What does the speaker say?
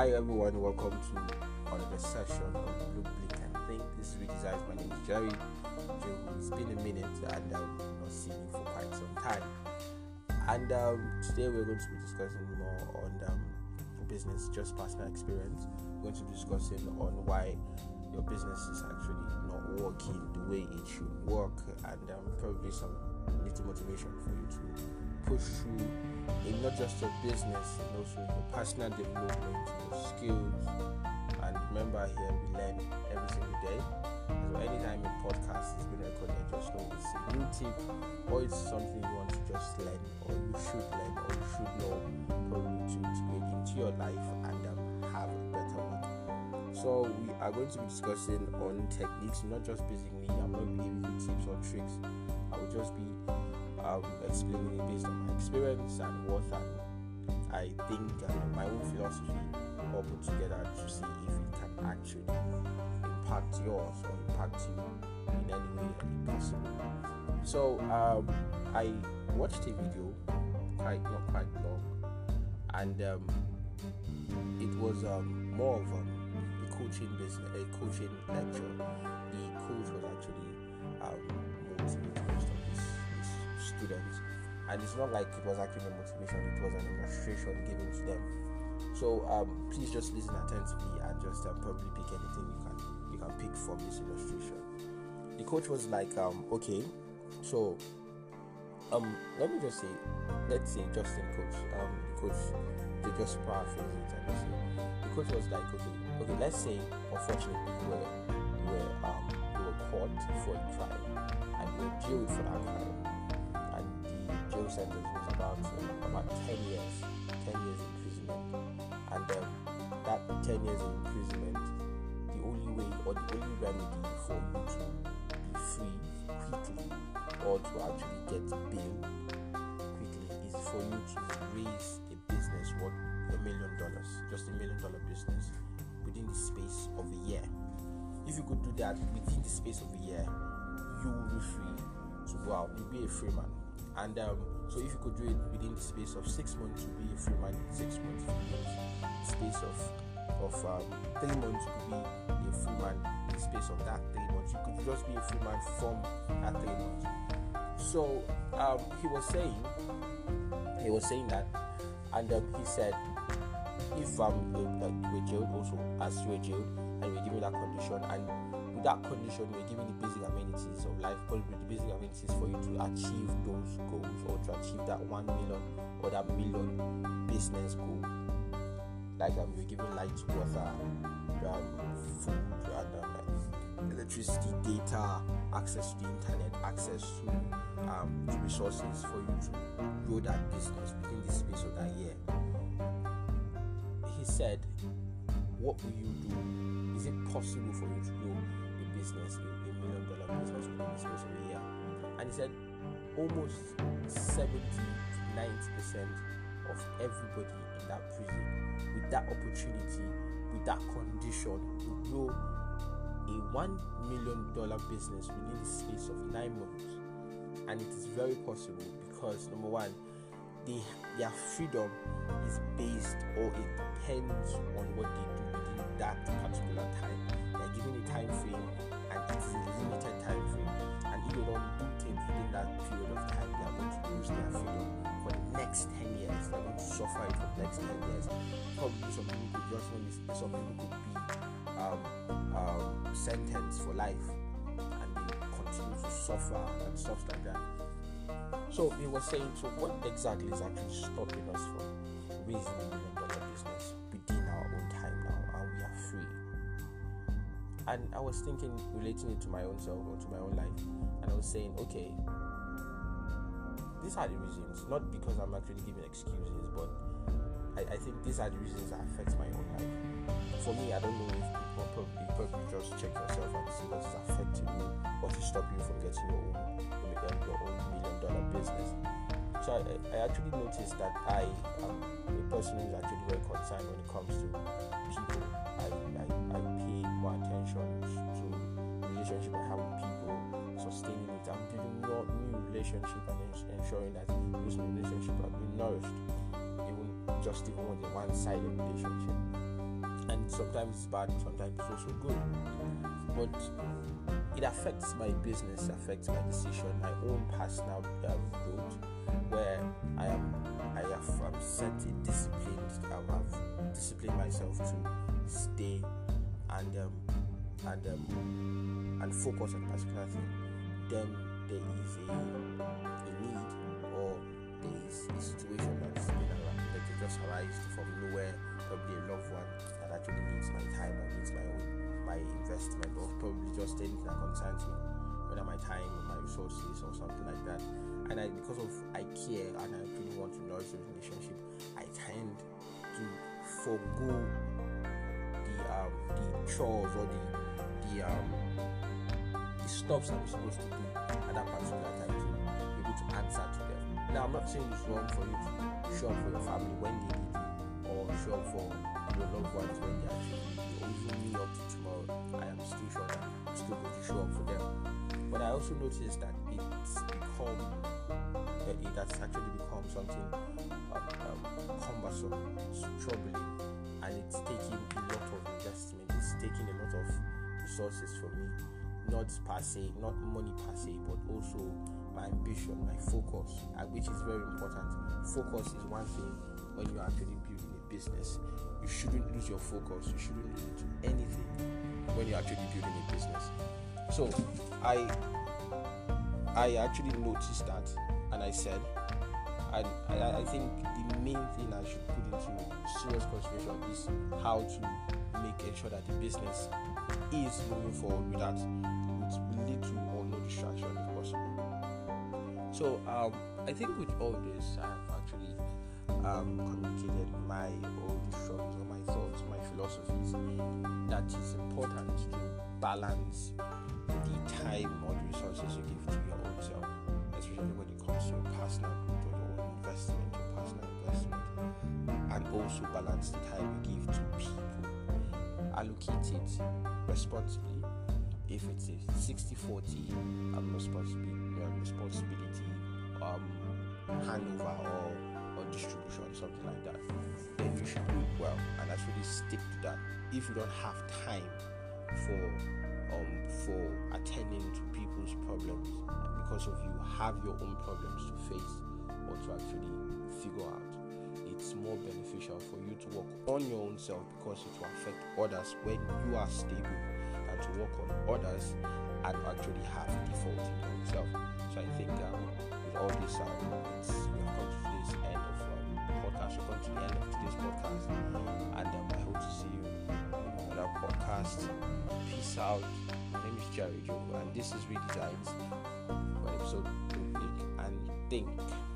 Hi everyone, welcome to another session of Blue Blink and Think. This is Redesigned. My name is Jerry. It's been a minute and um, not seen you for quite some time. And um, today we're going to be discussing more on um, business, just personal experience. We're going to be discussing on why your business is actually not working the way it should work, and um, probably some little motivation for you to push through in not just your business, and also your personal development, your skills. And remember, here we learn every single day. So anytime a podcast is being recorded, just know it's a new tip or it's something you want to just learn, or you should learn, or you should know, probably to integrate into your life and um, have a better one. So we are going to be discussing on techniques, not just basically. I'm not giving you tips or tricks. I will just be um, explaining it based on my experience and what I, I think my own philosophy all put together to see if it can actually impact yours or impact you in any way possible. So um, I watched a video, quite not quite long, and um, it was um, more of um, a coaching business, a coaching lecture. The coach was actually um, motivating students, and it's not like it was actually a motivation; it was an illustration given to them. So um, please just listen attentively and just um, probably pick anything you can you can pick from this illustration. The coach was like, um, okay, so um, let me just say, let's say Justin coach, um, the coach, they just paraphrase it and say, the coach was like, okay, okay, let's say unfortunately you were you were um you were caught for a crime and you were jailed for that crime, sentence was about uh, about ten years, ten years imprisonment, and um, that ten years of imprisonment, the only way or the only remedy for you to be free quickly or to actually get bail quickly is for you to raise a business worth a million dollars, just a million dollar business within the space of a year. If you could do that within the space of a year, you will be free. So wow, you'll be a free man. And um, so if you could do it within the space of six months, you'll be a free man six months. Space of of um, three months, you could be a free man in the space of that three months. You could just be a free man from that three months. So um, he was saying, he was saying that, and um, he said, if um, like we're jailed also as you are jailed and we're given that condition and with that condition we're given the basic amenities of life, probably the basic amenities for you to achieve those goals or to achieve that one million or that million business goal. Like um, you're given light, water, um, food, and um, electricity, data, access to the internet, access to um, resources for you to grow that business within the space of that year. He said, What will you do? Is it possible for you to grow a business, a, a million dollar business within the space of a year? And he said, Almost 70 to 90 percent of everybody in that prison with that opportunity, with that condition, to grow a one million dollar business within the space of nine months and it is very possible because number one they, their freedom is based or it depends on what they do within that particular time. They are given a time frame and it is a limited time frame. And if they don't do things within that period of time they are going to lose their freedom for the next 10 years. They're going to suffer it for the next 10 years. Probably some people could just some people could be um, um, sentenced for life and they continue to suffer and stuff like that. So he was saying, so what exactly is actually stopping us from raising a million dollar business within our own time now and we are free? And I was thinking, relating it to my own self or to my own life, and I was saying, okay, these are the reasons, not because I'm actually giving excuses, but I, I think these are the reasons that affect my own life. For me, I don't know if people probably, probably just check yourself and see what is affecting you, what is stopping you from getting your business. So I, I actually noticed that I am a person who is actually very concerned when it comes to people. I, I, I pay more attention to relationship I have with people, sustaining it. I'm building more new relationship and ensuring that those relationship are being nourished, even just even when a one-sided relationship. and sometimes it's bad, sometimes it's also good. But it affects my business, affects my decision, my own personal um, growth, where I am, I have um, set a discipline, I have disciplined myself to stay and um, and um, and focus on particular thing. Then there is a, a need or there is a situation that's been around that just arised from nowhere, probably a loved one that actually needs my time or needs my own my investment or probably just anything that concerns me, whether my time or my resources or something like that. And I because of I care and I really want to nourish the relationship, I tend to forego the um the chores or the the um the stuff I'm supposed to do at that particular time to be able to answer to them. Now I'm not saying it's wrong for you to show up for your family when they need you or show for your loved ones when they need you even me up to tomorrow. I am still sure that I'm still going to show up for them. But I also noticed that it's become that it has actually become something um, um, cumbersome, troubling, and it's taking a lot of investment. It's taking a lot of resources for me, not per se, not money per se, but also my ambition, my focus, uh, which is very important. Focus is one thing when you're actually building a business. You shouldn't lose your focus. You shouldn't lose anything when you're actually building a business. So I I actually noticed that and I said and I, I think the main thing I should put into serious consideration is how to make ensure that the business is moving forward without with little or no distraction. So um, I think with all this I have actually um, communicated my own struggles or my thoughts, my philosophies that it's important to balance the time or the resources you give to your own self, especially when it comes to your personal growth or your own investment, your personal investment, and also balance the time you give to people. Allocate it responsibly. If it's a 60 40 um, responsibility, responsibility um, handover or, or distribution, something like that, then you should do it well and actually stick to that. If you don't have time for um, for attending to people's problems because of you have your own problems to face or to actually figure out it's more beneficial for you to work on your own self because it will affect others when you are stable than to work on others and actually have default in your own self so i think um, all this um, it's, we have come to today's end of um, podcast we've come to the end of today's podcast. And um, i hope to see you on another podcast. Peace out. My name is Jerry Joe, and this is Redesigns for episode Think and Think.